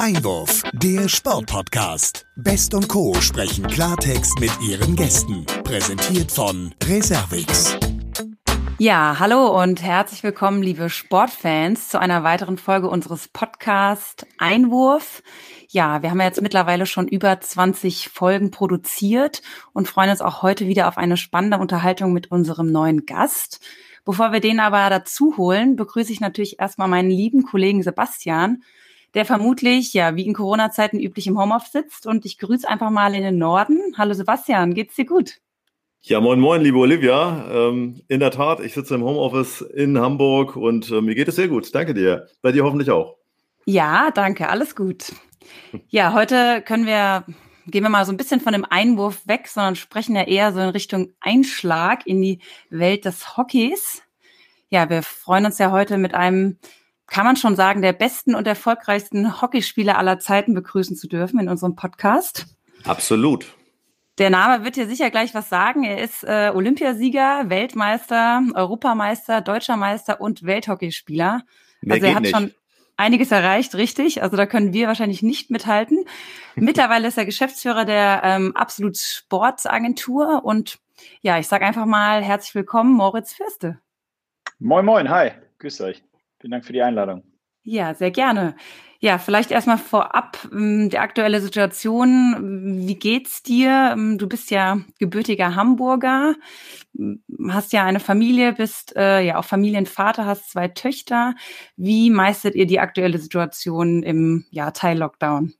Einwurf, der Sportpodcast. Best und Co. sprechen Klartext mit ihren Gästen. Präsentiert von Reservix. Ja, hallo und herzlich willkommen, liebe Sportfans, zu einer weiteren Folge unseres Podcasts Einwurf. Ja, wir haben ja jetzt mittlerweile schon über 20 Folgen produziert und freuen uns auch heute wieder auf eine spannende Unterhaltung mit unserem neuen Gast. Bevor wir den aber dazu holen, begrüße ich natürlich erstmal meinen lieben Kollegen Sebastian, der vermutlich, ja, wie in Corona-Zeiten üblich im Homeoffice sitzt. Und ich grüße einfach mal in den Norden. Hallo Sebastian, geht's dir gut? Ja, moin, moin, liebe Olivia. Ähm, in der Tat, ich sitze im Homeoffice in Hamburg und äh, mir geht es sehr gut. Danke dir. Bei dir hoffentlich auch. Ja, danke. Alles gut. Ja, heute können wir, gehen wir mal so ein bisschen von dem Einwurf weg, sondern sprechen ja eher so in Richtung Einschlag in die Welt des Hockeys. Ja, wir freuen uns ja heute mit einem, kann man schon sagen, der besten und erfolgreichsten Hockeyspieler aller Zeiten begrüßen zu dürfen in unserem Podcast. Absolut. Der Name wird dir sicher gleich was sagen. Er ist äh, Olympiasieger, Weltmeister, Europameister, Deutscher Meister und Welthockeyspieler. Mehr also er hat nicht. schon einiges erreicht, richtig. Also da können wir wahrscheinlich nicht mithalten. Mittlerweile ist er Geschäftsführer der ähm, Absolut Sportsagentur und ja, ich sage einfach mal herzlich willkommen, Moritz Fürste. Moin, moin, hi, grüßt euch. Vielen Dank für die Einladung. Ja, sehr gerne. Ja, vielleicht erstmal vorab ähm, die aktuelle Situation. Wie geht's dir? Ähm, Du bist ja gebürtiger Hamburger, m, hast ja eine Familie, bist äh, ja auch Familienvater, hast zwei Töchter. Wie meistert ihr die aktuelle Situation im ja, Teil-Lockdown?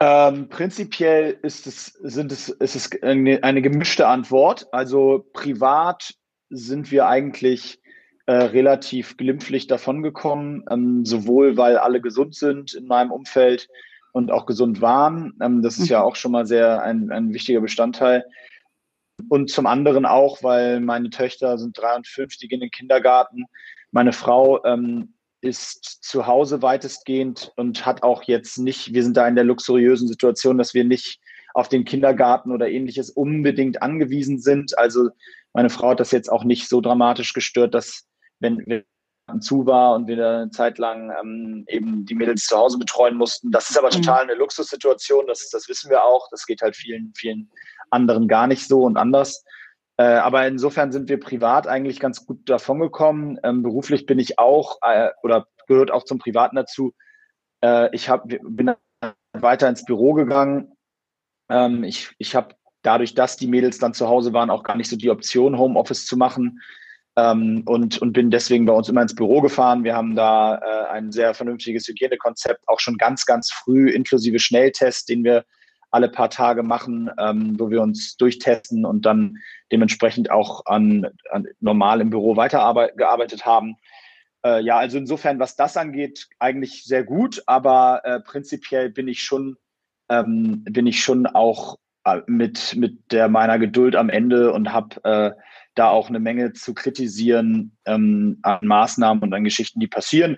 Ähm, prinzipiell ist es, sind es, ist es eine, eine gemischte Antwort. Also privat sind wir eigentlich äh, relativ glimpflich davongekommen, ähm, sowohl weil alle gesund sind in meinem Umfeld und auch gesund waren. Ähm, das ist ja auch schon mal sehr ein, ein wichtiger Bestandteil. Und zum anderen auch, weil meine Töchter sind drei und fünf, die gehen in den Kindergarten. Meine Frau ähm, ist zu Hause weitestgehend und hat auch jetzt nicht, wir sind da in der luxuriösen Situation, dass wir nicht auf den Kindergarten oder ähnliches unbedingt angewiesen sind. Also meine Frau hat das jetzt auch nicht so dramatisch gestört, dass wenn wir zu war und wir eine Zeit lang ähm, eben die Mädels zu Hause betreuen mussten. Das ist aber Mhm. total eine Luxussituation, das, das wissen wir auch. Das geht halt vielen, vielen anderen gar nicht so und anders. Äh, aber insofern sind wir privat eigentlich ganz gut davongekommen. Ähm, beruflich bin ich auch äh, oder gehört auch zum Privaten dazu. Äh, ich hab, bin weiter ins Büro gegangen. Ähm, ich ich habe dadurch, dass die Mädels dann zu Hause waren, auch gar nicht so die Option, Homeoffice zu machen. Ähm, und, und bin deswegen bei uns immer ins Büro gefahren. Wir haben da äh, ein sehr vernünftiges Hygienekonzept, auch schon ganz, ganz früh, inklusive Schnelltest, den wir alle paar Tage machen, ähm, wo wir uns durchtesten und dann dementsprechend auch an, an normal im Büro weitergearbeitet haben. Äh, ja, also insofern, was das angeht, eigentlich sehr gut, aber äh, prinzipiell bin ich schon, ähm, bin ich schon auch mit, mit der meiner Geduld am Ende und habe äh, da auch eine Menge zu kritisieren ähm, an Maßnahmen und an Geschichten, die passieren.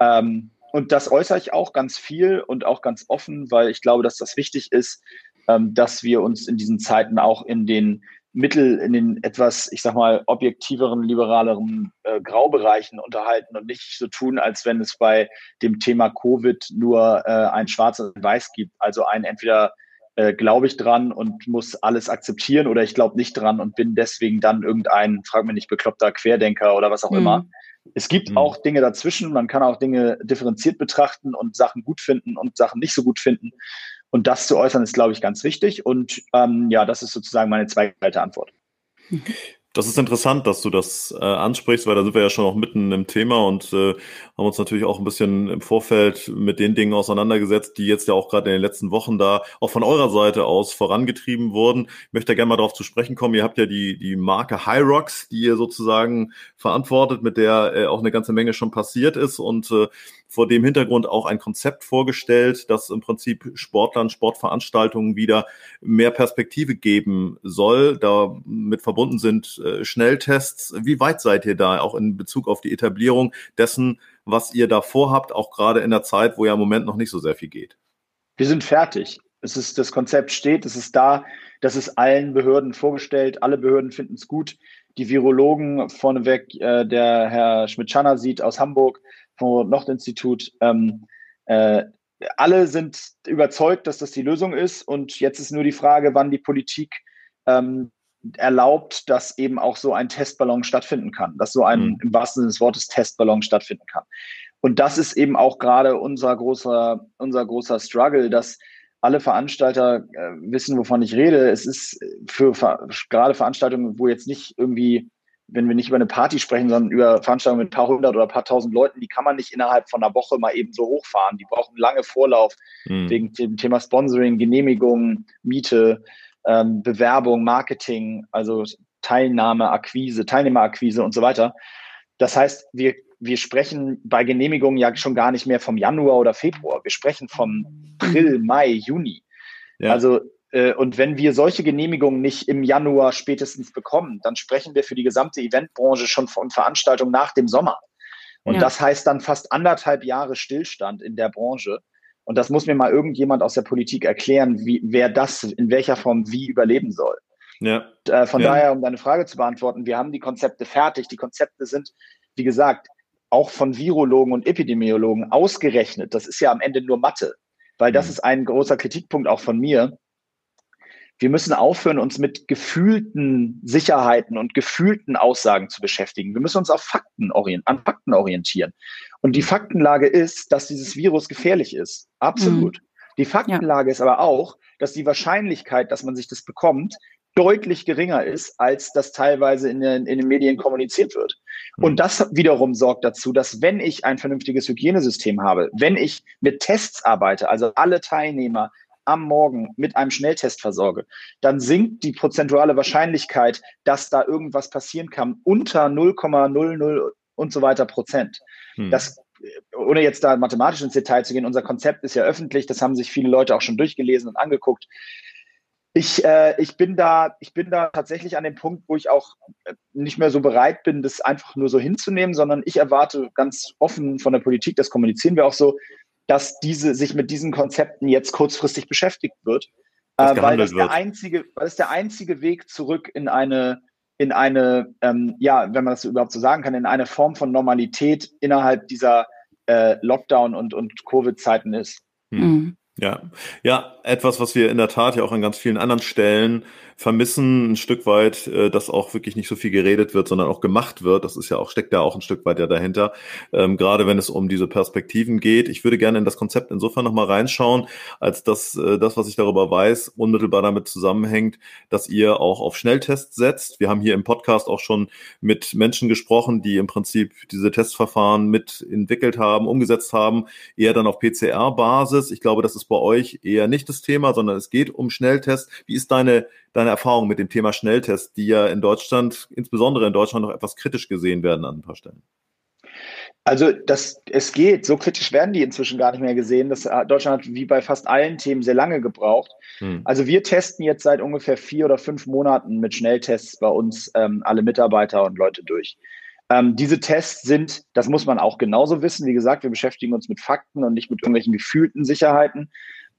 Ähm, und das äußere ich auch ganz viel und auch ganz offen, weil ich glaube, dass das wichtig ist, ähm, dass wir uns in diesen Zeiten auch in den Mittel, in den etwas, ich sag mal, objektiveren, liberaleren äh, Graubereichen unterhalten und nicht so tun, als wenn es bei dem Thema Covid nur äh, ein Schwarz und Weiß gibt. Also ein entweder äh, glaube ich dran und muss alles akzeptieren oder ich glaube nicht dran und bin deswegen dann irgendein, frag mich nicht, bekloppter Querdenker oder was auch Mhm. immer. Es gibt Mhm. auch Dinge dazwischen. Man kann auch Dinge differenziert betrachten und Sachen gut finden und Sachen nicht so gut finden. Und das zu äußern ist, glaube ich, ganz wichtig. Und ähm, ja, das ist sozusagen meine zweiteilte Antwort. Das ist interessant, dass du das äh, ansprichst, weil da sind wir ja schon auch mitten im Thema und äh, haben uns natürlich auch ein bisschen im Vorfeld mit den Dingen auseinandergesetzt, die jetzt ja auch gerade in den letzten Wochen da auch von eurer Seite aus vorangetrieben wurden. Ich möchte da gerne mal darauf zu sprechen kommen. Ihr habt ja die, die Marke Rocks, die ihr sozusagen verantwortet, mit der äh, auch eine ganze Menge schon passiert ist und äh, vor dem Hintergrund auch ein Konzept vorgestellt, das im Prinzip Sportlern, Sportveranstaltungen wieder mehr Perspektive geben soll. Da mit verbunden sind äh, Schnelltests. Wie weit seid ihr da auch in Bezug auf die Etablierung dessen, was ihr da vorhabt, auch gerade in der Zeit, wo ja im Moment noch nicht so sehr viel geht? Wir sind fertig. Es ist, das Konzept steht, es ist da, das ist allen Behörden vorgestellt, alle Behörden finden es gut. Die Virologen vorneweg, äh, der Herr Schmidt-Schanner sieht aus Hamburg, vom Nocht-Institut, ähm, äh, alle sind überzeugt, dass das die Lösung ist. Und jetzt ist nur die Frage, wann die Politik ähm, erlaubt, dass eben auch so ein Testballon stattfinden kann, dass so ein mhm. im wahrsten Sinne des Wortes Testballon stattfinden kann. Und das ist eben auch gerade unser großer, unser großer Struggle, dass alle Veranstalter äh, wissen, wovon ich rede. Es ist für ver gerade Veranstaltungen, wo jetzt nicht irgendwie, wenn wir nicht über eine Party sprechen, sondern über Veranstaltungen mit ein paar hundert oder ein paar tausend Leuten, die kann man nicht innerhalb von einer Woche mal eben so hochfahren. Die brauchen lange Vorlauf mhm. wegen dem Thema Sponsoring, Genehmigung, Miete, ähm, Bewerbung, Marketing, also Teilnahme, Akquise, Teilnehmerakquise und so weiter. Das heißt, wir wir sprechen bei Genehmigungen ja schon gar nicht mehr vom Januar oder Februar. Wir sprechen vom April, Mai, Juni. Ja. Also, und wenn wir solche Genehmigungen nicht im Januar spätestens bekommen, dann sprechen wir für die gesamte Eventbranche schon von Veranstaltungen nach dem Sommer. Und ja. das heißt dann fast anderthalb Jahre Stillstand in der Branche. Und das muss mir mal irgendjemand aus der Politik erklären, wie, wer das in welcher Form wie überleben soll. Ja. Und, äh, von ja. daher, um deine Frage zu beantworten, wir haben die Konzepte fertig. Die Konzepte sind, wie gesagt, auch von Virologen und Epidemiologen ausgerechnet. Das ist ja am Ende nur Mathe, weil das mhm. ist ein großer Kritikpunkt auch von mir. Wir müssen aufhören, uns mit gefühlten Sicherheiten und gefühlten Aussagen zu beschäftigen. Wir müssen uns auf Fakten an Fakten orientieren. Und die Faktenlage ist, dass dieses Virus gefährlich ist. Absolut. Mhm. Die Faktenlage ja. ist aber auch, dass die Wahrscheinlichkeit, dass man sich das bekommt, deutlich geringer ist, als das teilweise in den, in den Medien kommuniziert wird. Hm. Und das wiederum sorgt dazu, dass wenn ich ein vernünftiges Hygienesystem habe, wenn ich mit Tests arbeite, also alle Teilnehmer am Morgen mit einem Schnelltest versorge, dann sinkt die prozentuale Wahrscheinlichkeit, dass da irgendwas passieren kann, unter 0,00 und so weiter Prozent. Hm. Das ohne jetzt da mathematisch ins Detail zu gehen, unser Konzept ist ja öffentlich, das haben sich viele Leute auch schon durchgelesen und angeguckt. Ich, äh, ich, bin da, ich bin da tatsächlich an dem Punkt, wo ich auch äh, nicht mehr so bereit bin, das einfach nur so hinzunehmen, sondern ich erwarte ganz offen von der Politik, das kommunizieren wir auch so, dass diese sich mit diesen Konzepten jetzt kurzfristig beschäftigt wird, äh, weil das wird. der einzige, weil es der einzige Weg zurück in eine in eine, ähm, ja, wenn man das überhaupt so sagen kann, in eine Form von Normalität innerhalb dieser äh, Lockdown- und, und Covid-Zeiten ist. Mhm. Ja, ja, etwas, was wir in der Tat ja auch an ganz vielen anderen Stellen vermissen ein Stück weit, äh, dass auch wirklich nicht so viel geredet wird, sondern auch gemacht wird. Das ist ja auch, steckt ja auch ein Stück weit ja dahinter. Ähm, gerade wenn es um diese Perspektiven geht. Ich würde gerne in das Konzept insofern nochmal reinschauen, als dass äh, das, was ich darüber weiß, unmittelbar damit zusammenhängt, dass ihr auch auf Schnelltests setzt. Wir haben hier im Podcast auch schon mit Menschen gesprochen, die im Prinzip diese Testverfahren mit entwickelt haben, umgesetzt haben, eher dann auf PCR-Basis. Ich glaube, das ist bei euch eher nicht das Thema, sondern es geht um Schnelltests. Wie ist deine deine Erfahrung mit dem Thema Schnelltest, die ja in Deutschland, insbesondere in Deutschland, noch etwas kritisch gesehen werden an ein paar Stellen? Also das, es geht, so kritisch werden die inzwischen gar nicht mehr gesehen. Das, äh, Deutschland hat wie bei fast allen Themen sehr lange gebraucht. Hm. Also wir testen jetzt seit ungefähr vier oder fünf Monaten mit Schnelltests bei uns ähm, alle Mitarbeiter und Leute durch. Ähm, diese Tests sind, das muss man auch genauso wissen. Wie gesagt, wir beschäftigen uns mit Fakten und nicht mit irgendwelchen gefühlten Sicherheiten.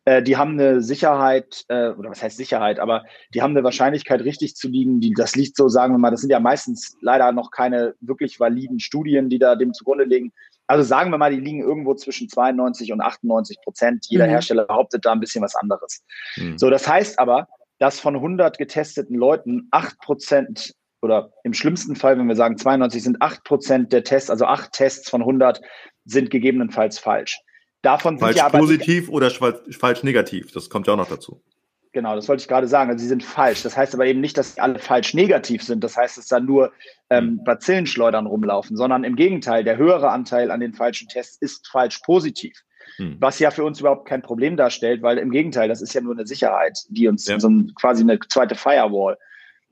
Äh, die haben eine Sicherheit, äh, oder was heißt Sicherheit, aber die haben eine Wahrscheinlichkeit richtig zu liegen, die, das liegt so, sagen wir mal, das sind ja meistens leider noch keine wirklich validen Studien, die da dem zugrunde liegen. Also sagen wir mal, die liegen irgendwo zwischen 92 und 98 Prozent. Jeder mhm. Hersteller behauptet da ein bisschen was anderes. Mhm. So, das heißt aber, dass von 100 getesteten Leuten 8 Prozent oder im schlimmsten Fall, wenn wir sagen 92, sind 8 Prozent der Tests, also 8 Tests von 100 sind gegebenenfalls falsch. Davon falsch ja positiv oder falsch negativ. Das kommt ja auch noch dazu. Genau, das wollte ich gerade sagen. Also sie sind falsch. Das heißt aber eben nicht, dass sie alle falsch negativ sind. Das heißt, dass da nur ähm, hm. Bazillenschleudern rumlaufen, sondern im Gegenteil, der höhere Anteil an den falschen Tests ist falsch positiv. Hm. Was ja für uns überhaupt kein Problem darstellt, weil im Gegenteil, das ist ja nur eine Sicherheit, die uns ja. so ein, quasi eine zweite Firewall.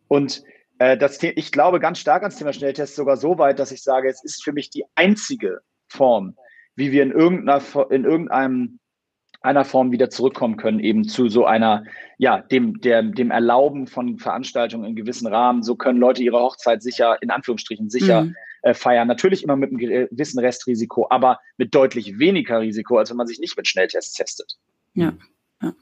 Und äh, das, ich glaube ganz stark ans Thema Schnelltest sogar so weit, dass ich sage, es ist für mich die einzige Form, wie wir in irgendeiner, in irgendeinem einer Form wieder zurückkommen können, eben zu so einer, ja, dem, der, dem Erlauben von Veranstaltungen in gewissen Rahmen. So können Leute ihre Hochzeit sicher, in Anführungsstrichen sicher mhm. äh, feiern. Natürlich immer mit einem gewissen Restrisiko, aber mit deutlich weniger Risiko, als wenn man sich nicht mit Schnelltests testet. Ja. ja.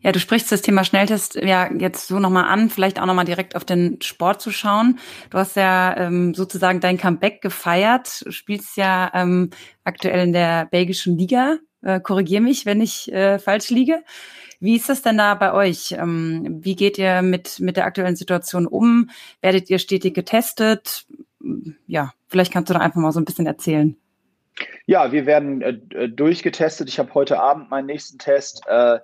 Ja, du sprichst das Thema Schnelltest ja jetzt so nochmal an, vielleicht auch nochmal direkt auf den Sport zu schauen. Du hast ja ähm, sozusagen dein Comeback gefeiert, spielst ja ähm, aktuell in der belgischen Liga Äh, Korrigiere mich, wenn ich äh, falsch liege. Wie ist das denn da bei euch? Ähm, wie geht ihr mit, mit der aktuellen Situation um? Werdet ihr stetig getestet? Ja, vielleicht kannst du da einfach mal so ein bisschen erzählen. Ja, wir werden äh, äh durchgetestet. Ich habe heute Abend meinen nächsten Test äh,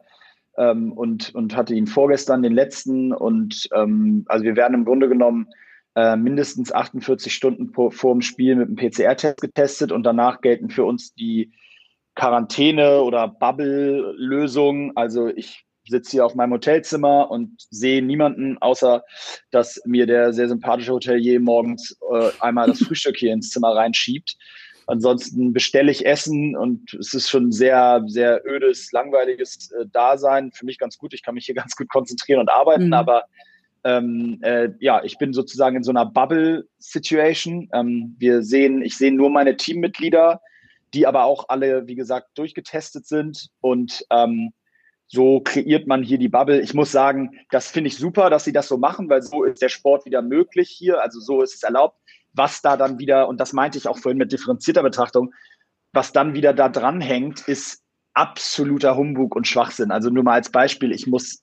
ähm, und, und hatte ihn vorgestern den letzten. Und ähm, also wir werden im Grunde genommen äh, mindestens 48 Stunden vor, vor dem Spiel mit einem PCR-Test getestet und danach gelten für uns die Quarantäne oder Bubble-Lösung. Also ich sitze hier auf meinem Hotelzimmer und sehe niemanden, außer dass mir der sehr sympathische Hotelier morgens äh, einmal das Frühstück hier ins Zimmer reinschiebt. Ansonsten bestelle ich Essen und es ist schon sehr, sehr ödes, langweiliges äh, Dasein. Für mich ganz gut. Ich kann mich hier ganz gut konzentrieren und arbeiten, mhm. aber ähm, äh, ja, ich bin sozusagen in so einer Bubble-Situation. Ähm, wir sehen, ich sehe nur meine Teammitglieder die aber auch alle, wie gesagt, durchgetestet sind und ähm, so kreiert man hier die Bubble. Ich muss sagen, das finde ich super, dass sie das so machen, weil so ist der Sport wieder möglich hier. Also so ist es erlaubt. Was da dann wieder, und das meinte ich auch vorhin mit differenzierter Betrachtung, was dann wieder da dran hängt, ist absoluter Humbug und Schwachsinn. Also nur mal als Beispiel, ich muss,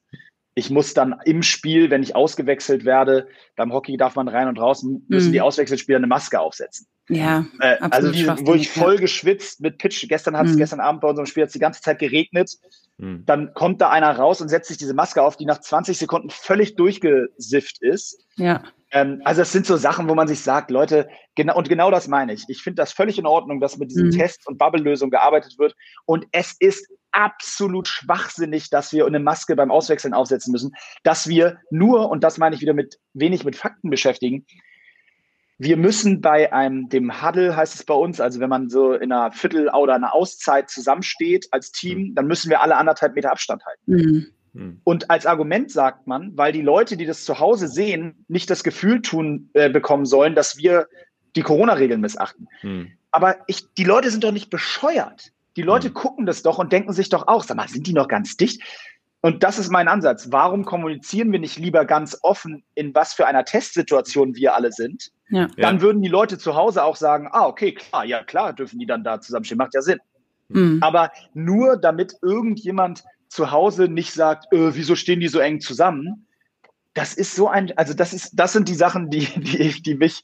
ich muss dann im Spiel, wenn ich ausgewechselt werde, beim Hockey darf man rein und raus, müssen mhm. die Auswechselspieler eine Maske aufsetzen. Ja, äh, also wo ich voll geschwitzt mit Pitch. Gestern hat es mhm. gestern Abend bei unserem Spiel die ganze Zeit geregnet. Mhm. Dann kommt da einer raus und setzt sich diese Maske auf, die nach 20 Sekunden völlig durchgesifft ist. Ja. Ähm, also es sind so Sachen, wo man sich sagt, Leute, genau und genau das meine ich. Ich finde das völlig in Ordnung, dass mit diesen mhm. Tests und Bubble-Lösungen gearbeitet wird. Und es ist absolut schwachsinnig, dass wir eine Maske beim Auswechseln aufsetzen müssen, dass wir nur, und das meine ich wieder mit wenig mit Fakten beschäftigen, wir müssen bei einem, dem Huddle heißt es bei uns, also wenn man so in einer Viertel- oder einer Auszeit zusammensteht als Team, mhm. dann müssen wir alle anderthalb Meter Abstand halten. Mhm. Mhm. Und als Argument sagt man, weil die Leute, die das zu Hause sehen, nicht das Gefühl tun äh, bekommen sollen, dass wir die Corona-Regeln missachten. Mhm. Aber ich, die Leute sind doch nicht bescheuert. Die Leute mhm. gucken das doch und denken sich doch auch, sag mal, sind die noch ganz dicht? Und das ist mein Ansatz. Warum kommunizieren wir nicht lieber ganz offen, in was für einer Testsituation wir alle sind? Ja. Dann ja. würden die Leute zu Hause auch sagen, ah, okay, klar, ja klar, dürfen die dann da zusammenstehen, macht ja Sinn. Mhm. Aber nur damit irgendjemand zu Hause nicht sagt, äh, wieso stehen die so eng zusammen? Das ist so ein, also das ist, das sind die Sachen, die, die, die mich,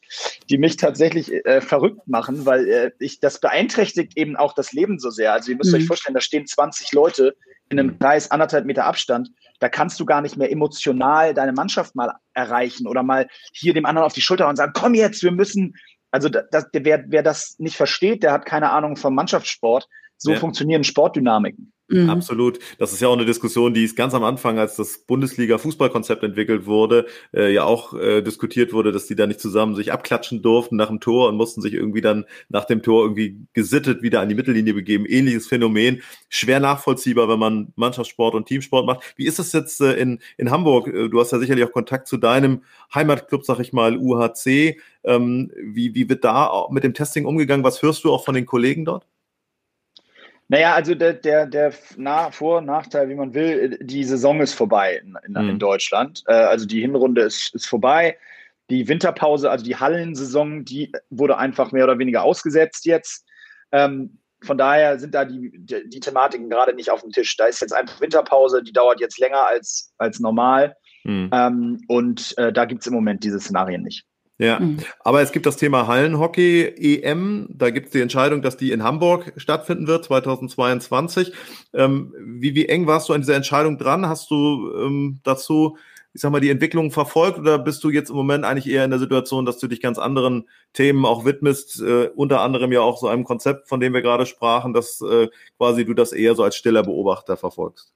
die mich tatsächlich äh, verrückt machen, weil äh, ich, das beeinträchtigt eben auch das Leben so sehr. Also ihr müsst mhm. euch vorstellen, da stehen 20 Leute in einem Kreis anderthalb Meter Abstand, da kannst du gar nicht mehr emotional deine Mannschaft mal erreichen oder mal hier dem anderen auf die Schulter und sagen, komm jetzt, wir müssen. Also das, wer, wer das nicht versteht, der hat keine Ahnung vom Mannschaftssport. So ja. funktionieren Sportdynamiken. Mhm. Absolut. Das ist ja auch eine Diskussion, die ist ganz am Anfang, als das Bundesliga-Fußballkonzept entwickelt wurde, äh, ja auch äh, diskutiert wurde, dass die da nicht zusammen sich abklatschen durften nach dem Tor und mussten sich irgendwie dann nach dem Tor irgendwie gesittet wieder an die Mittellinie begeben. Ähnliches Phänomen. Schwer nachvollziehbar, wenn man Mannschaftssport und Teamsport macht. Wie ist es jetzt äh, in, in Hamburg? Äh, du hast ja sicherlich auch Kontakt zu deinem Heimatclub, sag ich mal, UHC. Ähm, wie, wie wird da mit dem Testing umgegangen? Was hörst du auch von den Kollegen dort? Naja, also der, der, der Na Vor- und Nachteil, wie man will, die Saison ist vorbei in, in, mhm. in Deutschland. Äh, also die Hinrunde ist, ist vorbei. Die Winterpause, also die Hallensaison, die wurde einfach mehr oder weniger ausgesetzt jetzt. Ähm, von daher sind da die, die, die, Thematiken gerade nicht auf dem Tisch. Da ist jetzt einfach Winterpause, die dauert jetzt länger als, als normal. Mhm. Ähm, und äh, da gibt es im Moment diese Szenarien nicht. Ja, mhm. aber es gibt das Thema Hallenhockey EM. Da gibt es die Entscheidung, dass die in Hamburg stattfinden wird 2022. Ähm, wie, wie eng warst du an dieser Entscheidung dran? Hast du ähm, dazu, ich sag mal, die Entwicklung verfolgt oder bist du jetzt im Moment eigentlich eher in der Situation, dass du dich ganz anderen Themen auch widmest, äh, unter anderem ja auch so einem Konzept, von dem wir gerade sprachen, dass äh, quasi du das eher so als stiller Beobachter verfolgst?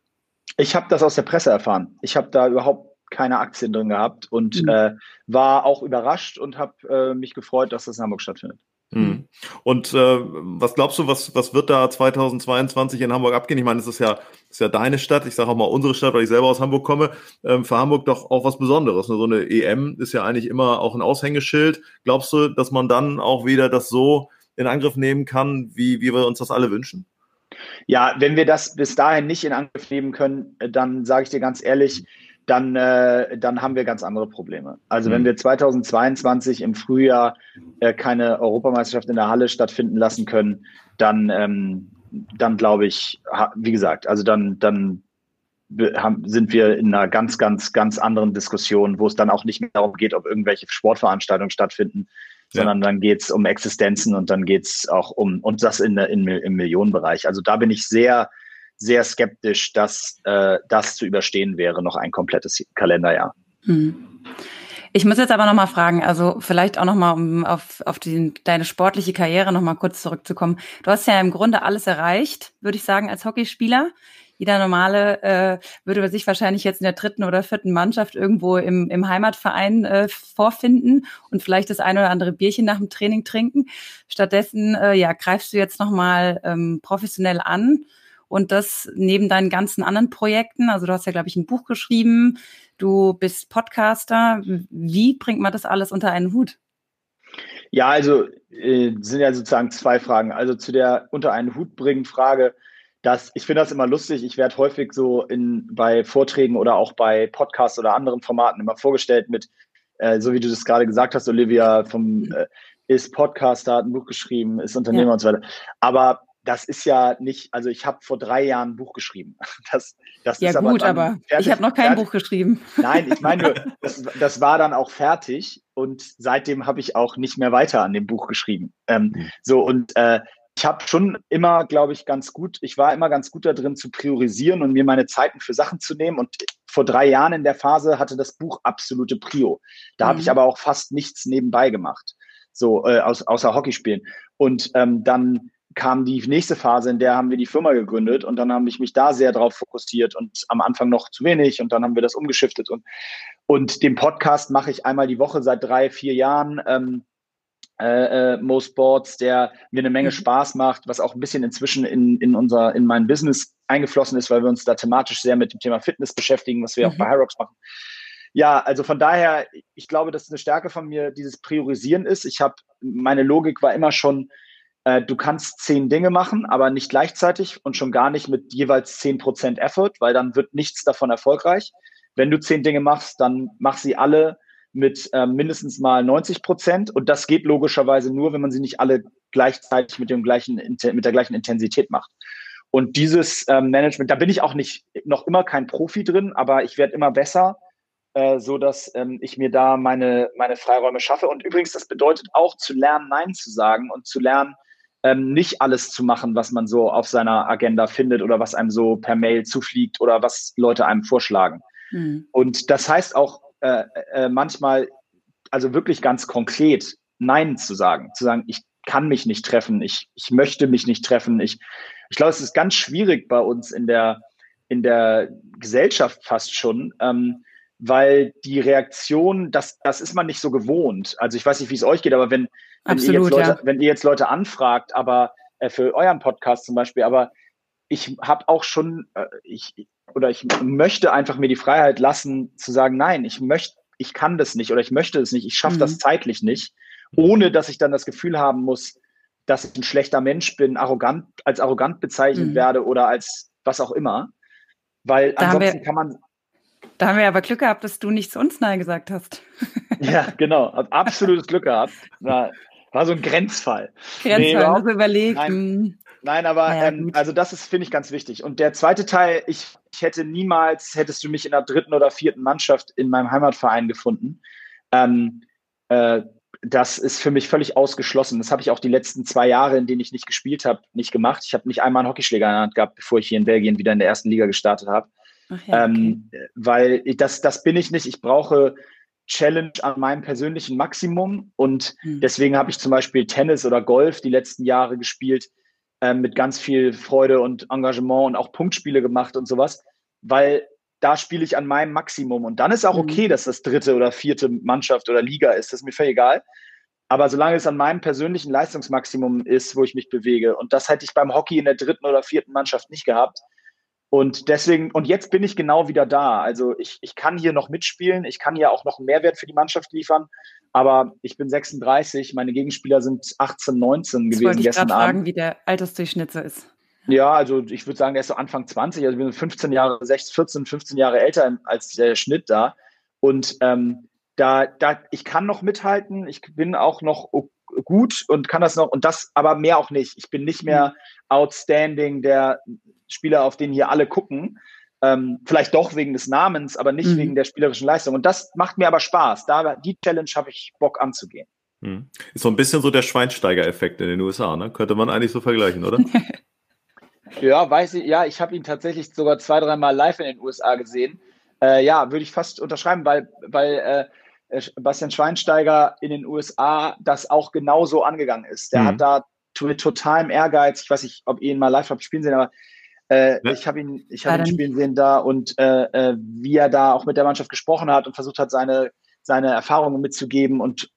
Ich habe das aus der Presse erfahren. Ich habe da überhaupt keine Aktien drin gehabt und mhm. äh, war auch überrascht und habe äh, mich gefreut, dass das in Hamburg stattfindet. Mhm. Und äh, was glaubst du, was, was wird da 2022 in Hamburg abgehen? Ich meine, es ist ja, ist ja deine Stadt, ich sage auch mal unsere Stadt, weil ich selber aus Hamburg komme. Ähm, für Hamburg doch auch was Besonderes. Ne? So eine EM ist ja eigentlich immer auch ein Aushängeschild. Glaubst du, dass man dann auch wieder das so in Angriff nehmen kann, wie, wie wir uns das alle wünschen? Ja, wenn wir das bis dahin nicht in Angriff nehmen können, dann sage ich dir ganz ehrlich, dann, äh, dann haben wir ganz andere Probleme. Also mhm. wenn wir 2022 im Frühjahr äh, keine Europameisterschaft in der Halle stattfinden lassen können, dann, ähm, dann glaube ich, wie gesagt, also dann, dann sind wir in einer ganz, ganz, ganz anderen Diskussion, wo es dann auch nicht mehr darum geht, ob irgendwelche Sportveranstaltungen stattfinden, ja. sondern dann geht es um Existenzen und dann geht es auch um, und das in, in, im Millionenbereich. Also da bin ich sehr, sehr skeptisch, dass äh, das zu überstehen wäre, noch ein komplettes Kalenderjahr. Hm. Ich muss jetzt aber nochmal fragen, also vielleicht auch nochmal, um auf, auf die, deine sportliche Karriere nochmal kurz zurückzukommen. Du hast ja im Grunde alles erreicht, würde ich sagen, als Hockeyspieler. Jeder normale äh, würde sich wahrscheinlich jetzt in der dritten oder vierten Mannschaft irgendwo im, im Heimatverein äh, vorfinden und vielleicht das eine oder andere Bierchen nach dem Training trinken. Stattdessen äh, ja, greifst du jetzt nochmal ähm, professionell an und das neben deinen ganzen anderen Projekten. Also du hast ja, glaube ich, ein Buch geschrieben, du bist Podcaster. Wie bringt man das alles unter einen Hut? Ja, also äh, sind ja sozusagen zwei Fragen. Also zu der unter einen Hut bringen Frage, dass ich finde das immer lustig. Ich werde häufig so in bei Vorträgen oder auch bei Podcasts oder anderen Formaten immer vorgestellt mit, äh, so wie du das gerade gesagt hast, Olivia vom äh, ist Podcaster, hat ein Buch geschrieben, ist Unternehmer ja. und so weiter. Aber das ist ja nicht, also ich habe vor drei Jahren ein Buch geschrieben. Das, das ja ist gut, aber, aber fertig, ich habe noch kein fertig. Buch geschrieben. Nein, ich meine nur, das, das war dann auch fertig und seitdem habe ich auch nicht mehr weiter an dem Buch geschrieben. Ähm, mhm. So und äh, ich habe schon immer, glaube ich, ganz gut, ich war immer ganz gut da drin zu priorisieren und mir meine Zeiten für Sachen zu nehmen. Und vor drei Jahren in der Phase hatte das Buch absolute Prio. Da mhm. habe ich aber auch fast nichts nebenbei gemacht, so äh, aus, außer Hockeyspielen. Und ähm, dann kam die nächste Phase, in der haben wir die Firma gegründet und dann habe ich mich da sehr drauf fokussiert und am Anfang noch zu wenig und dann haben wir das umgeschiftet und, und den Podcast mache ich einmal die Woche seit drei, vier Jahren. Ähm, äh, äh, Mo Sports, der mir eine Menge mhm. Spaß macht, was auch ein bisschen inzwischen in, in unser, in mein Business eingeflossen ist, weil wir uns da thematisch sehr mit dem Thema Fitness beschäftigen, was wir mhm. auch bei Hyrox machen. Ja, also von daher, ich glaube, dass eine Stärke von mir dieses Priorisieren ist. Ich habe, meine Logik war immer schon, äh, du kannst zehn Dinge machen, aber nicht gleichzeitig und schon gar nicht mit jeweils zehn Prozent Effort, weil dann wird nichts davon erfolgreich. Wenn du zehn Dinge machst, dann mach sie alle mit äh, mindestens mal 90 Prozent und das geht logischerweise nur, wenn man sie nicht alle gleichzeitig mit dem gleichen mit der gleichen Intensität macht. Und dieses ähm, Management, da bin ich auch nicht noch immer kein Profi drin, aber ich werde immer besser, äh, so dass ähm, ich mir da meine meine Freiräume schaffe. Und übrigens, das bedeutet auch zu lernen, Nein zu sagen und zu lernen, ähm, nicht alles zu machen, was man so auf seiner Agenda findet oder was einem so per Mail zufliegt oder was Leute einem vorschlagen. Mhm. Und das heißt auch äh, äh, manchmal, also wirklich ganz konkret, Nein zu sagen, zu sagen, ich kann mich nicht treffen, ich, ich möchte mich nicht treffen. Ich, ich glaube, es ist ganz schwierig bei uns in der, in der Gesellschaft fast schon, ähm, weil die Reaktion, das, das ist man nicht so gewohnt. Also ich weiß nicht, wie es euch geht, aber wenn, wenn, Absolut, ihr, jetzt Leute, ja. wenn ihr jetzt Leute anfragt, aber äh, für euren Podcast zum Beispiel, aber ich habe auch schon, äh, ich, oder ich möchte einfach mir die Freiheit lassen, zu sagen, nein, ich möchte, ich kann das nicht oder ich möchte es nicht, ich schaffe mhm. das zeitlich nicht, ohne dass ich dann das Gefühl haben muss, dass ich ein schlechter Mensch bin, arrogant, als arrogant bezeichnet mhm. werde oder als was auch immer. Weil da ansonsten kann man. Da haben wir aber Glück gehabt, dass du nicht zu uns Nein gesagt hast. ja, genau. Hab absolutes Glück gehabt. War, war so ein Grenzfall. Grenzfall, nee, also überlegt. Nein, nein aber ja, ähm, also das ist, finde ich, ganz wichtig. Und der zweite Teil, ich, ich hätte niemals, hättest du mich in der dritten oder vierten Mannschaft in meinem Heimatverein gefunden. Ähm, äh, das ist für mich völlig ausgeschlossen. Das habe ich auch die letzten zwei Jahre, in denen ich nicht gespielt habe, nicht gemacht. Ich habe nicht einmal einen Hockeyschläger in der Hand gehabt, bevor ich hier in Belgien wieder in der ersten Liga gestartet habe. Ja, ähm, okay. ähm, weil das, das bin ich nicht. Ich brauche Challenge an meinem persönlichen Maximum. Und mhm. deswegen habe ich zum Beispiel Tennis oder Golf die letzten Jahre gespielt, äh, mit ganz viel Freude und Engagement und auch Punktspiele gemacht und sowas, weil da spiele ich an meinem Maximum. Und dann ist auch hm. okay, dass das dritte oder vierte Mannschaft oder Liga ist. Das ist mir völlig egal. Aber solange es an meinem persönlichen Leistungsmaximum ist, wo ich mich bewege, und das hätte ich beim Hockey in der dritten oder vierten Mannschaft nicht gehabt, und deswegen, und jetzt bin ich genau wieder da. Also ich, ich kann hier noch mitspielen, ich kann hier auch noch einen Mehrwert für die Mannschaft liefern, aber ich bin 36, meine Gegenspieler sind 18, 19 das gewesen ich gestern Abend. fragen, wie der Altersdurchschnitt so ist. Ja, also ich würde sagen, er ist so Anfang 20, also wir sind 15 Jahre, 16, 14, 15 Jahre älter als der Schnitt da. Und ähm, da, da, ich kann noch mithalten, ich bin auch noch gut und kann das noch, und das aber mehr auch nicht. Ich bin nicht mehr outstanding, der Spieler, auf den hier alle gucken. Ähm, vielleicht doch wegen des Namens, aber nicht mhm. wegen der spielerischen Leistung. Und das macht mir aber Spaß. Da, die Challenge habe ich Bock anzugehen. Mhm. Ist so ein bisschen so der Schweinsteiger-Effekt in den USA, ne? Könnte man eigentlich so vergleichen, oder? ja, weiß ich, ja, ich habe ihn tatsächlich sogar zwei, dreimal live in den USA gesehen. Äh, ja, würde ich fast unterschreiben, weil, weil äh, Bastian Schweinsteiger in den USA das auch genauso angegangen ist. Der mhm. hat da mit totalem Ehrgeiz, ich weiß nicht, ob ihr ihn mal live habt spielen sehen, aber äh, ja. Ich habe ihn, ich habe ihn spielen sehen da und äh, äh, wie er da auch mit der Mannschaft gesprochen hat und versucht hat, seine, seine Erfahrungen mitzugeben. Und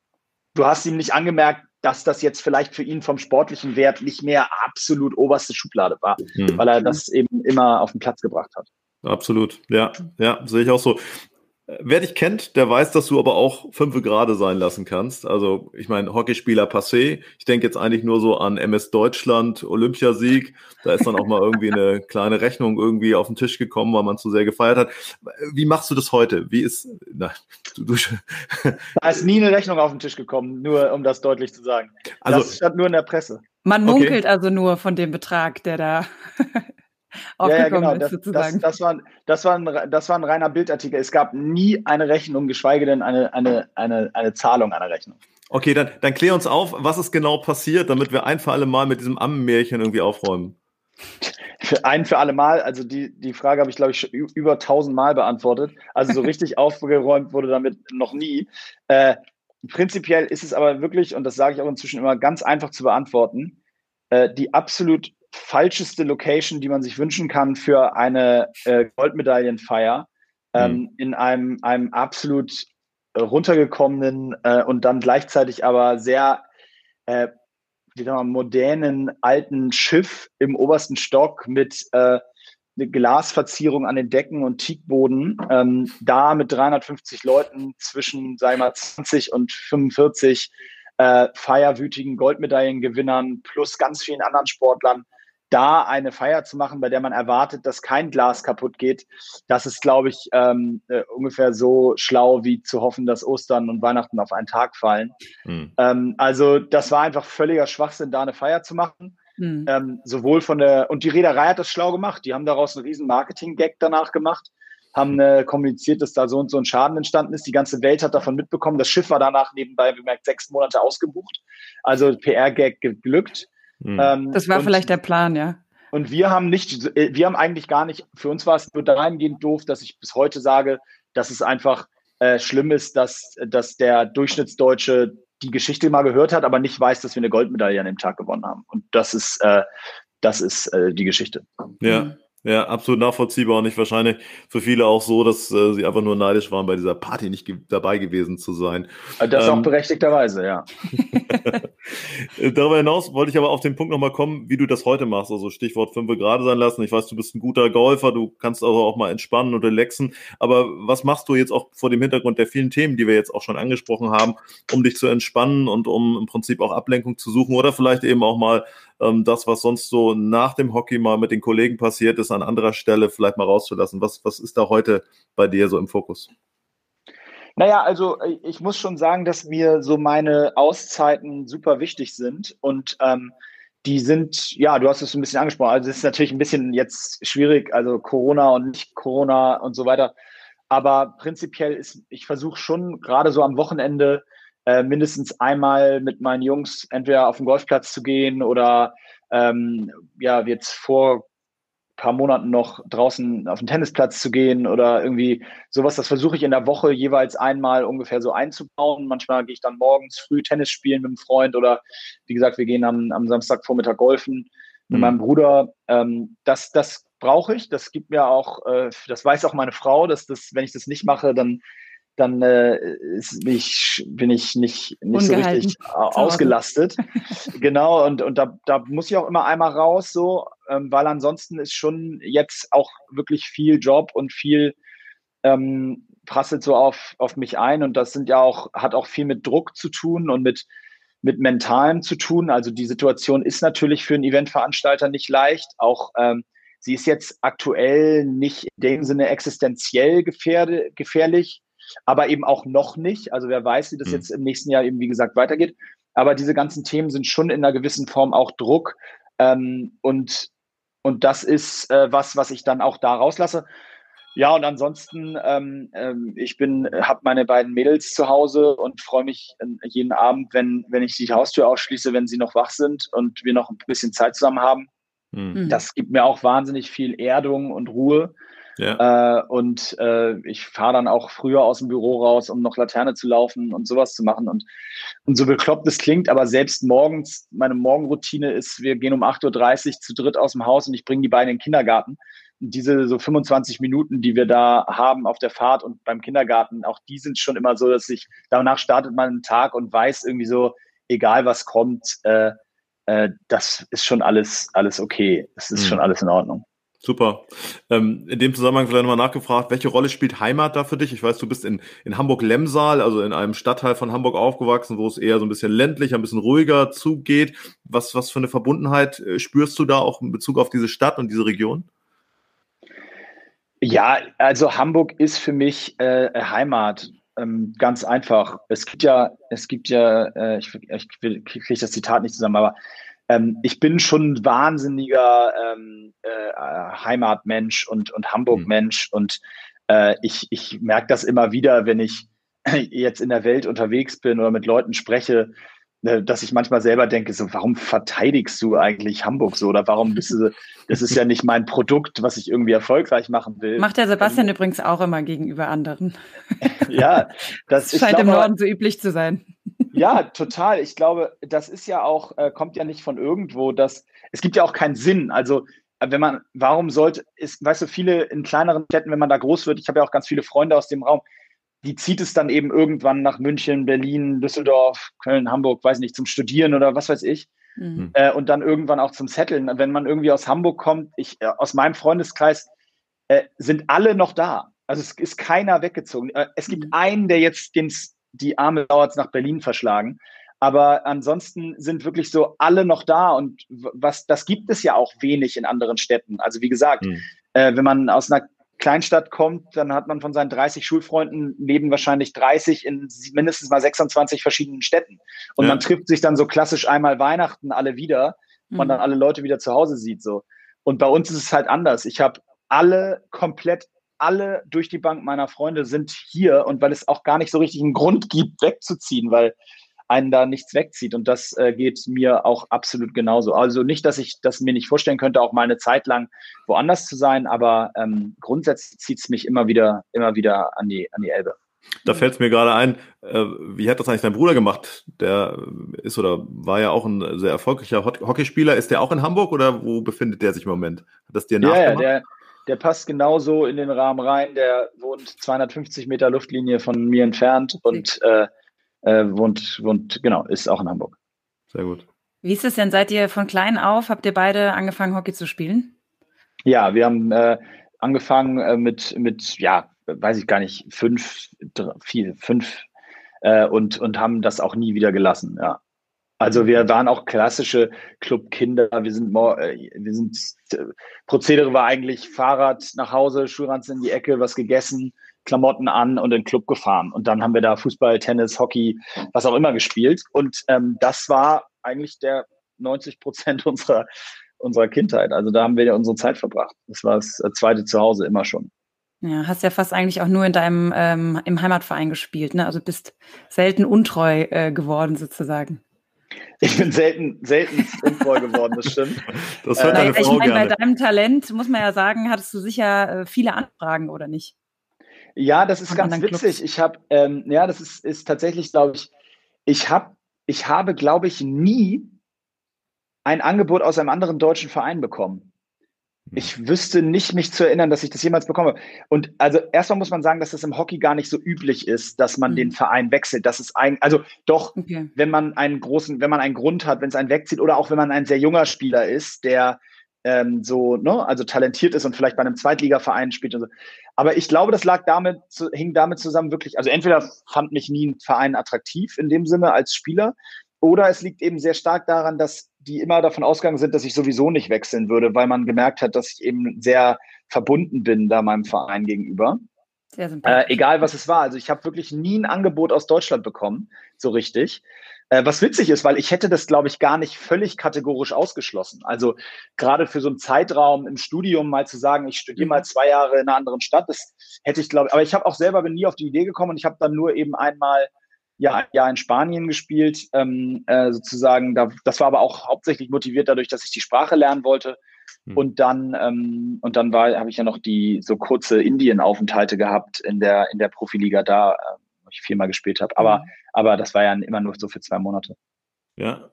du hast ihm nicht angemerkt, dass das jetzt vielleicht für ihn vom sportlichen Wert nicht mehr absolut oberste Schublade war, hm. weil er das eben immer auf den Platz gebracht hat. Absolut, ja, ja, sehe ich auch so. Wer dich kennt, der weiß, dass du aber auch fünf Grade sein lassen kannst. Also, ich meine, Hockeyspieler passé. Ich denke jetzt eigentlich nur so an MS Deutschland, Olympiasieg. Da ist dann auch mal irgendwie eine kleine Rechnung irgendwie auf den Tisch gekommen, weil man zu sehr gefeiert hat. Wie machst du das heute? Wie ist, na, du, du Da ist nie eine Rechnung auf den Tisch gekommen, nur um das deutlich zu sagen. Also, das stand nur in der Presse. Man munkelt okay. also nur von dem Betrag, der da aufgekommen ja, ja, genau. ist, das, sozusagen. Das, das, war, das, war ein, das war ein reiner Bildartikel. Es gab nie eine Rechnung, geschweige denn eine, eine, eine, eine Zahlung einer Rechnung. Okay, dann, dann klär uns auf, was ist genau passiert, damit wir ein für alle Mal mit diesem Ammenmärchen irgendwie aufräumen. Für ein für alle Mal, also die, die Frage habe ich, glaube ich, über tausend Mal beantwortet. Also so richtig aufgeräumt wurde damit noch nie. Äh, prinzipiell ist es aber wirklich, und das sage ich auch inzwischen immer, ganz einfach zu beantworten, äh, die absolut falscheste Location, die man sich wünschen kann für eine äh, Goldmedaillenfeier ähm, mhm. in einem, einem absolut äh, runtergekommenen äh, und dann gleichzeitig aber sehr äh, wir, modernen alten Schiff im obersten Stock mit äh, eine Glasverzierung an den Decken und Teakboden, ähm, da mit 350 Leuten zwischen, sei mal, 20 und 45 äh, feierwütigen Goldmedaillengewinnern plus ganz vielen anderen Sportlern da eine Feier zu machen, bei der man erwartet, dass kein Glas kaputt geht, das ist, glaube ich, ähm, äh, ungefähr so schlau wie zu hoffen, dass Ostern und Weihnachten auf einen Tag fallen. Mhm. Ähm, also das war einfach völliger Schwachsinn, da eine Feier zu machen. Mhm. Ähm, sowohl von der, und die Reederei hat das schlau gemacht. Die haben daraus einen riesen Marketing-Gag danach gemacht, haben äh, kommuniziert, dass da so und so ein Schaden entstanden ist. Die ganze Welt hat davon mitbekommen. Das Schiff war danach nebenbei bemerkt sechs Monate ausgebucht. Also PR-Gag geglückt. Mhm. Ähm, das war und, vielleicht der Plan, ja. Und wir haben nicht, äh, wir haben eigentlich gar nicht, für uns war es nur dahingehend doof, dass ich bis heute sage, dass es einfach äh, schlimm ist, dass, dass der Durchschnittsdeutsche die Geschichte mal gehört hat, aber nicht weiß, dass wir eine Goldmedaille an dem Tag gewonnen haben. Und das ist, äh, das ist äh, die Geschichte. Ja. Ja, absolut nachvollziehbar und nicht wahrscheinlich für viele auch so, dass äh, sie einfach nur neidisch waren, bei dieser Party nicht ge dabei gewesen zu sein. Das ähm, auch berechtigterweise, ja. Darüber hinaus wollte ich aber auf den Punkt nochmal kommen, wie du das heute machst. Also Stichwort 5 gerade sein lassen. Ich weiß, du bist ein guter Golfer, du kannst also auch mal entspannen und relaxen. Aber was machst du jetzt auch vor dem Hintergrund der vielen Themen, die wir jetzt auch schon angesprochen haben, um dich zu entspannen und um im Prinzip auch Ablenkung zu suchen oder vielleicht eben auch mal ähm, das, was sonst so nach dem Hockey mal mit den Kollegen passiert ist, an anderer Stelle vielleicht mal rauszulassen. Was, was ist da heute bei dir so im Fokus? Naja, also äh, ich muss schon sagen, dass mir so meine Auszeiten super wichtig sind und ähm, die sind, ja, du hast es ein bisschen angesprochen, also es ist natürlich ein bisschen jetzt schwierig, also Corona und nicht Corona und so weiter. Aber prinzipiell ist, ich versuche schon gerade so am Wochenende äh, mindestens einmal mit meinen Jungs entweder auf den Golfplatz zu gehen oder ähm, ja, jetzt vor paar Monaten noch draußen auf den Tennisplatz zu gehen oder irgendwie sowas. Das versuche ich in der Woche jeweils einmal ungefähr so einzubauen. Manchmal gehe ich dann morgens früh Tennis spielen mit einem Freund oder wie gesagt, wir gehen am, am Samstagvormittag golfen mit mhm. meinem Bruder. Ähm, das, das brauche ich. Das gibt mir auch, äh, das weiß auch meine Frau, dass das, wenn ich das nicht mache, dann dann äh, ist, bin, ich, bin ich nicht, nicht so richtig ausgelastet. genau, und, und da, da muss ich auch immer einmal raus, so, ähm, weil ansonsten ist schon jetzt auch wirklich viel Job und viel ähm, prasselt so auf, auf mich ein. Und das sind ja auch, hat auch viel mit Druck zu tun und mit, mit Mentalem zu tun. Also die Situation ist natürlich für einen Eventveranstalter nicht leicht. Auch ähm, sie ist jetzt aktuell nicht in dem Sinne existenziell gefährde, gefährlich aber eben auch noch nicht. Also wer weiß, wie das mhm. jetzt im nächsten Jahr eben, wie gesagt, weitergeht. Aber diese ganzen Themen sind schon in einer gewissen Form auch Druck, Ähm, und, und das ist äh, was, was ich dann auch da rauslasse. Ja, und ansonsten, ähm, ähm, ich bin, habe meine beiden Mädels zu Hause und freue mich äh, jeden Abend, wenn, wenn ich die Haustür ausschließe, wenn sie noch wach sind und wir noch ein bisschen Zeit zusammen haben. Mhm. Das gibt mir auch wahnsinnig viel Erdung und Ruhe. Ja. Äh, und äh, ich fahre dann auch früher aus dem Büro raus, um noch Laterne zu laufen und sowas zu machen. Und, und so bekloppt es klingt, aber selbst morgens, meine Morgenroutine ist, wir gehen um 8.30 Uhr zu dritt aus dem Haus und ich bringe die beiden in den Kindergarten diese so 25 Minuten, die wir da haben auf der Fahrt und beim Kindergarten, auch die sind schon immer so, dass ich danach startet man einen Tag und weiß irgendwie so, egal was kommt, äh, äh, das ist schon alles, alles okay. Es ist mhm. schon alles in Ordnung. Super. Ähm, in dem Zusammenhang vielleicht nochmal nachgefragt, welche Rolle spielt Heimat da für dich? Ich weiß, du bist in, in Hamburg-Lemsal, also in einem Stadtteil von Hamburg aufgewachsen, wo es eher so ein bisschen ländlich, ein bisschen ruhiger zugeht. Was, was für eine Verbundenheit äh, spürst du da auch in Bezug auf diese Stadt und diese Region? Ja, also Hamburg ist für mich äh, Heimat. Ähm, ganz einfach. Es gibt ja, es gibt ja, äh, ich, ich kriege das Zitat nicht zusammen, aber ähm, ich bin schon ein wahnsinniger ähm, äh, Heimatmensch und, und Hamburg-Mensch mhm. und äh, ich, ich merke das immer wieder, wenn ich jetzt in der Welt unterwegs bin oder mit Leuten spreche, Ne, dass ich manchmal selber denke, so, warum verteidigst du eigentlich Hamburg so? Oder warum bist du, das ist ja nicht mein Produkt, was ich irgendwie erfolgreich machen will. Macht der Sebastian ähm, übrigens auch immer gegenüber anderen. ja, das, das scheint glaube, im Norden so üblich zu sein. Ja, total. Ich glaube, das ist ja auch, äh, kommt ja nicht von irgendwo, dass es gibt ja auch keinen Sinn. Also wenn man, warum sollte, ist, weißt du, viele in kleineren Städten, wenn man da groß wird, ich habe ja auch ganz viele Freunde aus dem Raum, die zieht es dann eben irgendwann nach München, Berlin, Düsseldorf, Köln, Hamburg, weiß nicht, zum Studieren oder was weiß ich. Mhm. Äh, und dann irgendwann auch zum Setteln. Wenn man irgendwie aus Hamburg kommt, ich, äh, aus meinem Freundeskreis äh, sind alle noch da. Also es ist keiner weggezogen. Äh, es gibt mhm. einen, der jetzt den, die Arme dauert nach Berlin verschlagen. Aber ansonsten sind wirklich so alle noch da und was das gibt es ja auch wenig in anderen Städten. Also wie gesagt, mhm. äh, wenn man aus einer Kleinstadt kommt, dann hat man von seinen 30 Schulfreunden leben wahrscheinlich 30 in mindestens mal 26 verschiedenen Städten. Und ja. man trifft sich dann so klassisch einmal Weihnachten alle wieder, mhm. man dann alle Leute wieder zu Hause sieht so. Und bei uns ist es halt anders. Ich habe alle komplett alle durch die Bank meiner Freunde sind hier und weil es auch gar nicht so richtig einen Grund gibt, wegzuziehen, weil einen da nichts wegzieht. Und das äh, geht mir auch absolut genauso. Also nicht, dass ich das mir nicht vorstellen könnte, auch mal eine Zeit lang woanders zu sein, aber ähm, grundsätzlich zieht es mich immer wieder, immer wieder an die, an die Elbe. Da fällt es mir gerade ein, äh, wie hat das eigentlich dein Bruder gemacht? Der ist oder war ja auch ein sehr erfolgreicher Hockeyspieler. Ist der auch in Hamburg oder wo befindet der sich im Moment? Hat das dir ja, nachgemacht? Ja, der, der passt genauso in den Rahmen rein. Der wohnt 250 Meter Luftlinie von mir entfernt und äh, äh, wohnt, wohnt, genau, ist auch in Hamburg. Sehr gut. Wie ist es denn? Seid ihr von klein auf, habt ihr beide angefangen, Hockey zu spielen? Ja, wir haben äh, angefangen äh, mit, mit, ja, weiß ich gar nicht, fünf, drei, vier, fünf äh, und, und haben das auch nie wieder gelassen, ja. Also wir waren auch klassische Clubkinder. Wir sind, äh, wir sind, äh, Prozedere war eigentlich Fahrrad nach Hause, Schulranzen in die Ecke, was gegessen, Klamotten an und in den Club gefahren. Und dann haben wir da Fußball, Tennis, Hockey, was auch immer gespielt. Und ähm, das war eigentlich der 90 Prozent unserer, unserer Kindheit. Also da haben wir ja unsere Zeit verbracht. Das war das zweite Zuhause immer schon. Ja, hast ja fast eigentlich auch nur in deinem ähm, im Heimatverein gespielt, ne? Also bist selten untreu äh, geworden sozusagen. Ich bin selten, selten untreu geworden, das stimmt. Das hört äh, ich meine, bei deinem Talent muss man ja sagen, hattest du sicher äh, viele Anfragen, oder nicht? Ja, das ist ganz witzig. Ich habe, ähm, ja, das ist, ist tatsächlich, glaube ich, ich habe, ich habe, glaube ich, nie ein Angebot aus einem anderen deutschen Verein bekommen. Hm. Ich wüsste nicht, mich zu erinnern, dass ich das jemals bekomme. Und also erstmal muss man sagen, dass das im Hockey gar nicht so üblich ist, dass man mhm. den Verein wechselt. Das ist ein, also doch, okay. wenn man einen großen, wenn man einen Grund hat, wenn es einen wegzieht oder auch wenn man ein sehr junger Spieler ist, der ähm, so, ne, also talentiert ist und vielleicht bei einem Zweitligaverein spielt und so. Aber ich glaube, das lag damit, hing damit zusammen wirklich, also entweder fand mich nie ein Verein attraktiv in dem Sinne als Spieler, oder es liegt eben sehr stark daran, dass die immer davon ausgegangen sind, dass ich sowieso nicht wechseln würde, weil man gemerkt hat, dass ich eben sehr verbunden bin da meinem Verein gegenüber. Sehr Äh, egal was es war. Also ich habe wirklich nie ein Angebot aus Deutschland bekommen, so richtig. Äh, was witzig ist, weil ich hätte das, glaube ich, gar nicht völlig kategorisch ausgeschlossen. Also gerade für so einen Zeitraum im Studium mal zu sagen, ich studiere mal zwei Jahre in einer anderen Stadt, das hätte ich, glaube ich, aber ich habe auch selber bin nie auf die Idee gekommen und ich habe dann nur eben einmal ja ein Jahr in Spanien gespielt, ähm, äh, sozusagen. Da, das war aber auch hauptsächlich motiviert dadurch, dass ich die Sprache lernen wollte. Hm. Und dann ähm, und dann war habe ich ja noch die so kurze Indien-Aufenthalte gehabt in der in der Profiliga da, äh, ich viermal gespielt habe. Aber mhm. aber das war ja immer nur so für zwei Monate. Ja.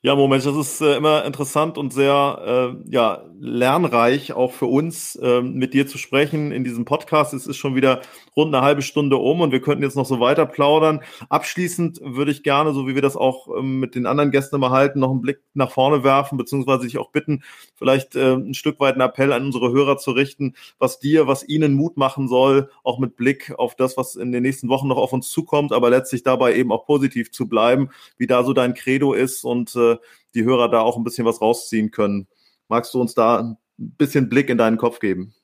Ja, Moment, das ist äh, immer interessant und sehr äh, ja, lernreich, auch für uns, äh, mit dir zu sprechen in diesem Podcast. Es ist schon wieder rund eine halbe Stunde um und wir könnten jetzt noch so weiter plaudern. Abschließend würde ich gerne, so wie wir das auch ähm, mit den anderen Gästen immer halten, noch einen Blick nach vorne werfen, beziehungsweise dich auch bitten, vielleicht äh, ein Stück weit einen Appell an unsere Hörer zu richten, was dir, was ihnen Mut machen soll, auch mit Blick auf das, was in den nächsten Wochen noch auf uns zukommt, aber letztlich dabei eben auch positiv zu bleiben, wie da so dein Credo ist und äh, die Hörer da auch ein bisschen was rausziehen können. Magst du uns da ein bisschen Blick in deinen Kopf geben?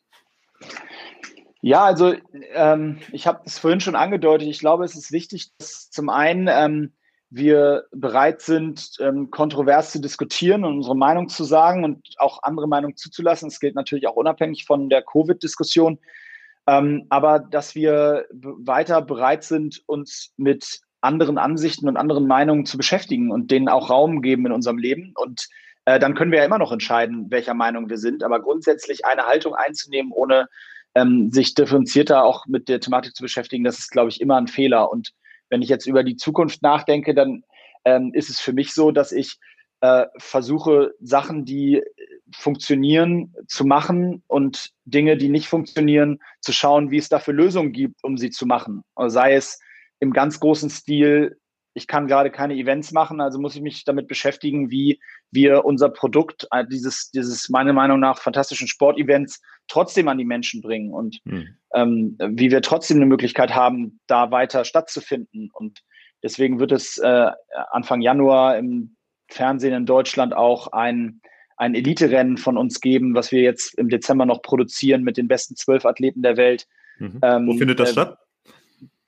Ja, also ähm, ich habe es vorhin schon angedeutet. Ich glaube, es ist wichtig, dass zum einen ähm, wir bereit sind, ähm, kontrovers zu diskutieren und unsere Meinung zu sagen und auch andere Meinungen zuzulassen. Das gilt natürlich auch unabhängig von der Covid-Diskussion. Ähm, aber dass wir weiter bereit sind, uns mit anderen Ansichten und anderen Meinungen zu beschäftigen und denen auch Raum geben in unserem Leben. Und äh, dann können wir ja immer noch entscheiden, welcher Meinung wir sind. Aber grundsätzlich eine Haltung einzunehmen, ohne ähm, sich differenzierter auch mit der Thematik zu beschäftigen, das ist, glaube ich, immer ein Fehler. Und wenn ich jetzt über die Zukunft nachdenke, dann ähm, ist es für mich so, dass ich äh, versuche, Sachen, die funktionieren, zu machen und Dinge, die nicht funktionieren, zu schauen, wie es dafür Lösungen gibt, um sie zu machen. Sei es im ganz großen Stil, ich kann gerade keine Events machen, also muss ich mich damit beschäftigen, wie wir unser Produkt, äh, dieses, dieses meiner Meinung nach fantastischen Sportevents trotzdem an die Menschen bringen und mhm. ähm, wie wir trotzdem eine Möglichkeit haben, da weiter stattzufinden. Und deswegen wird es äh, Anfang Januar im Fernsehen in Deutschland auch ein, ein Elite-Rennen von uns geben, was wir jetzt im Dezember noch produzieren mit den besten zwölf Athleten der Welt. Mhm. Ähm, Wo findet das äh, statt?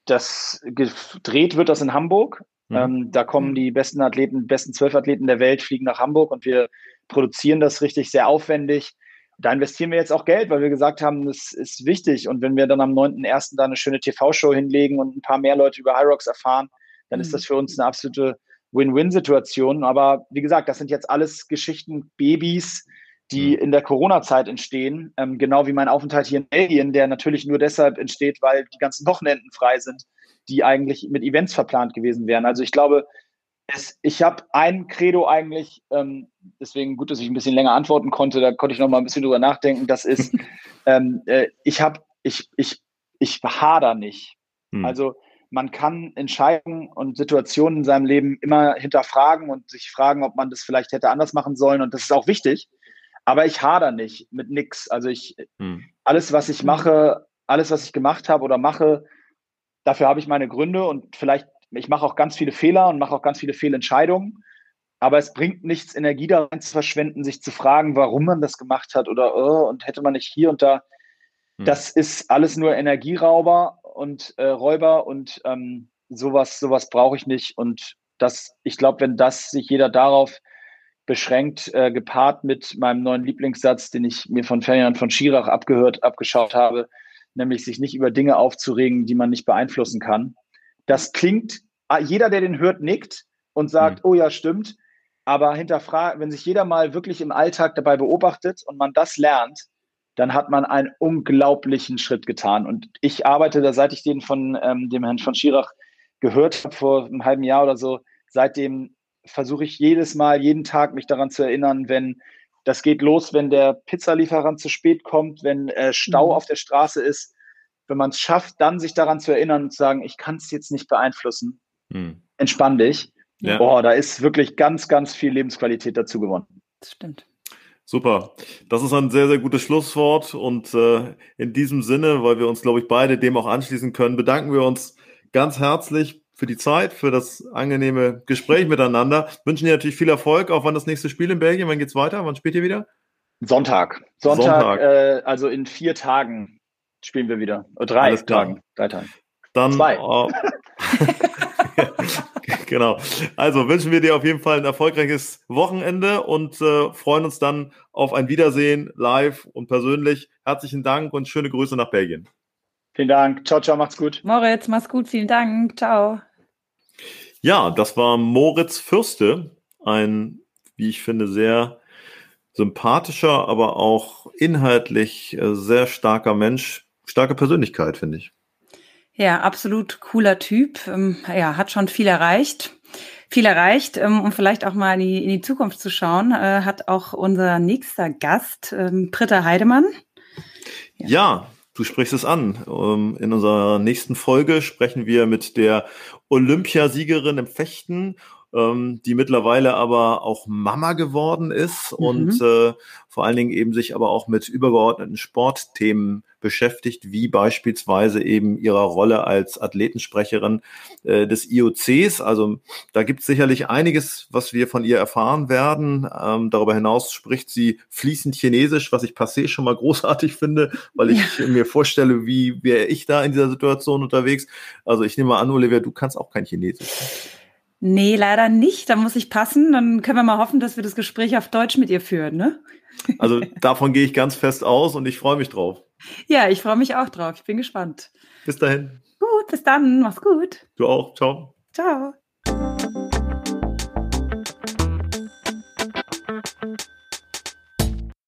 Das gedreht wird das in Hamburg. Mhm. Ähm, da kommen die besten Athleten, besten zwölf Athleten der Welt, fliegen nach Hamburg und wir produzieren das richtig sehr aufwendig. Da investieren wir jetzt auch Geld, weil wir gesagt haben, das ist wichtig. Und wenn wir dann am 9.1. da eine schöne TV-Show hinlegen und ein paar mehr Leute über Hyrox erfahren, dann mhm. ist das für uns eine absolute Win-Win-Situation. Aber wie gesagt, das sind jetzt alles Geschichten, Babys, die mhm. in der Corona-Zeit entstehen, ähm, genau wie mein Aufenthalt hier in Belgien, der natürlich nur deshalb entsteht, weil die ganzen Wochenenden frei sind, die eigentlich mit Events verplant gewesen wären. Also ich glaube, es, ich habe ein Credo eigentlich, ähm, deswegen gut, dass ich ein bisschen länger antworten konnte, da konnte ich noch mal ein bisschen drüber nachdenken. Das ist, ähm, äh, ich habe, ich, ich, ich hader nicht. Mhm. Also man kann Entscheidungen und Situationen in seinem Leben immer hinterfragen und sich fragen, ob man das vielleicht hätte anders machen sollen. Und das ist auch wichtig. Aber ich hader nicht mit nix. Also ich, hm. alles, was ich mache, alles, was ich gemacht habe oder mache, dafür habe ich meine Gründe und vielleicht, ich mache auch ganz viele Fehler und mache auch ganz viele Fehlentscheidungen. Aber es bringt nichts, Energie daran zu verschwenden, sich zu fragen, warum man das gemacht hat oder oh, und hätte man nicht hier und da. Hm. Das ist alles nur Energierauber und äh, Räuber und ähm, sowas, sowas brauche ich nicht. Und das, ich glaube, wenn das sich jeder darauf beschränkt, äh, gepaart mit meinem neuen Lieblingssatz, den ich mir von Ferdinand von Schirach abgehört, abgeschaut habe, nämlich sich nicht über Dinge aufzuregen, die man nicht beeinflussen kann. Das klingt, ah, jeder, der den hört, nickt und sagt, mhm. oh ja, stimmt. Aber hinterfragt, wenn sich jeder mal wirklich im Alltag dabei beobachtet und man das lernt, dann hat man einen unglaublichen Schritt getan. Und ich arbeite da, seit ich den von ähm, dem Herrn von Schirach gehört habe, vor einem halben Jahr oder so, seitdem versuche ich jedes Mal, jeden Tag mich daran zu erinnern, wenn das geht los, wenn der Pizzalieferant zu spät kommt, wenn äh, Stau mhm. auf der Straße ist. Wenn man es schafft, dann sich daran zu erinnern und zu sagen, ich kann es jetzt nicht beeinflussen, mhm. entspann dich. Ja. Boah, da ist wirklich ganz, ganz viel Lebensqualität dazu gewonnen. Das stimmt. Super. Das ist ein sehr, sehr gutes Schlusswort. Und äh, in diesem Sinne, weil wir uns, glaube ich, beide dem auch anschließen können, bedanken wir uns ganz herzlich für die Zeit, für das angenehme Gespräch miteinander. Wünschen dir natürlich viel Erfolg. Auch wann das nächste Spiel in Belgien? Wann geht's weiter? Wann spielt ihr wieder? Sonntag. Sonntag, Sonntag. Äh, also in vier Tagen spielen wir wieder. Drei Tagen. Drei Tagen. Dann, Zwei. Äh, genau. Also wünschen wir dir auf jeden Fall ein erfolgreiches Wochenende und äh, freuen uns dann auf ein Wiedersehen live und persönlich. Herzlichen Dank und schöne Grüße nach Belgien. Vielen Dank. Ciao, ciao, macht's gut. Moritz, mach's gut. Vielen Dank. Ciao. Ja, das war Moritz Fürste, ein, wie ich finde, sehr sympathischer, aber auch inhaltlich äh, sehr starker Mensch, starke Persönlichkeit, finde ich. Ja, absolut cooler Typ. Ähm, ja, hat schon viel erreicht. Viel erreicht, ähm, um vielleicht auch mal in die, in die Zukunft zu schauen, äh, hat auch unser nächster Gast, ähm, Britta Heidemann. Ja. ja, du sprichst es an. In unserer nächsten Folge sprechen wir mit der Olympiasiegerin im Fechten ähm, die mittlerweile aber auch Mama geworden ist mhm. und äh, vor allen Dingen eben sich aber auch mit übergeordneten Sportthemen beschäftigt, wie beispielsweise eben ihrer Rolle als Athletensprecherin äh, des IOCs. Also da gibt es sicherlich einiges, was wir von ihr erfahren werden. Ähm, darüber hinaus spricht sie fließend Chinesisch, was ich passé schon mal großartig finde, weil ich ja. mir vorstelle, wie wäre ich da in dieser Situation unterwegs. Also ich nehme mal an, Olivia, du kannst auch kein Chinesisch. Nee, leider nicht. Da muss ich passen. Dann können wir mal hoffen, dass wir das Gespräch auf Deutsch mit ihr führen, ne? Also davon gehe ich ganz fest aus und ich freue mich drauf. Ja, ich freue mich auch drauf. Ich bin gespannt. Bis dahin. Gut, bis dann. Mach's gut. Du auch. Ciao. Ciao.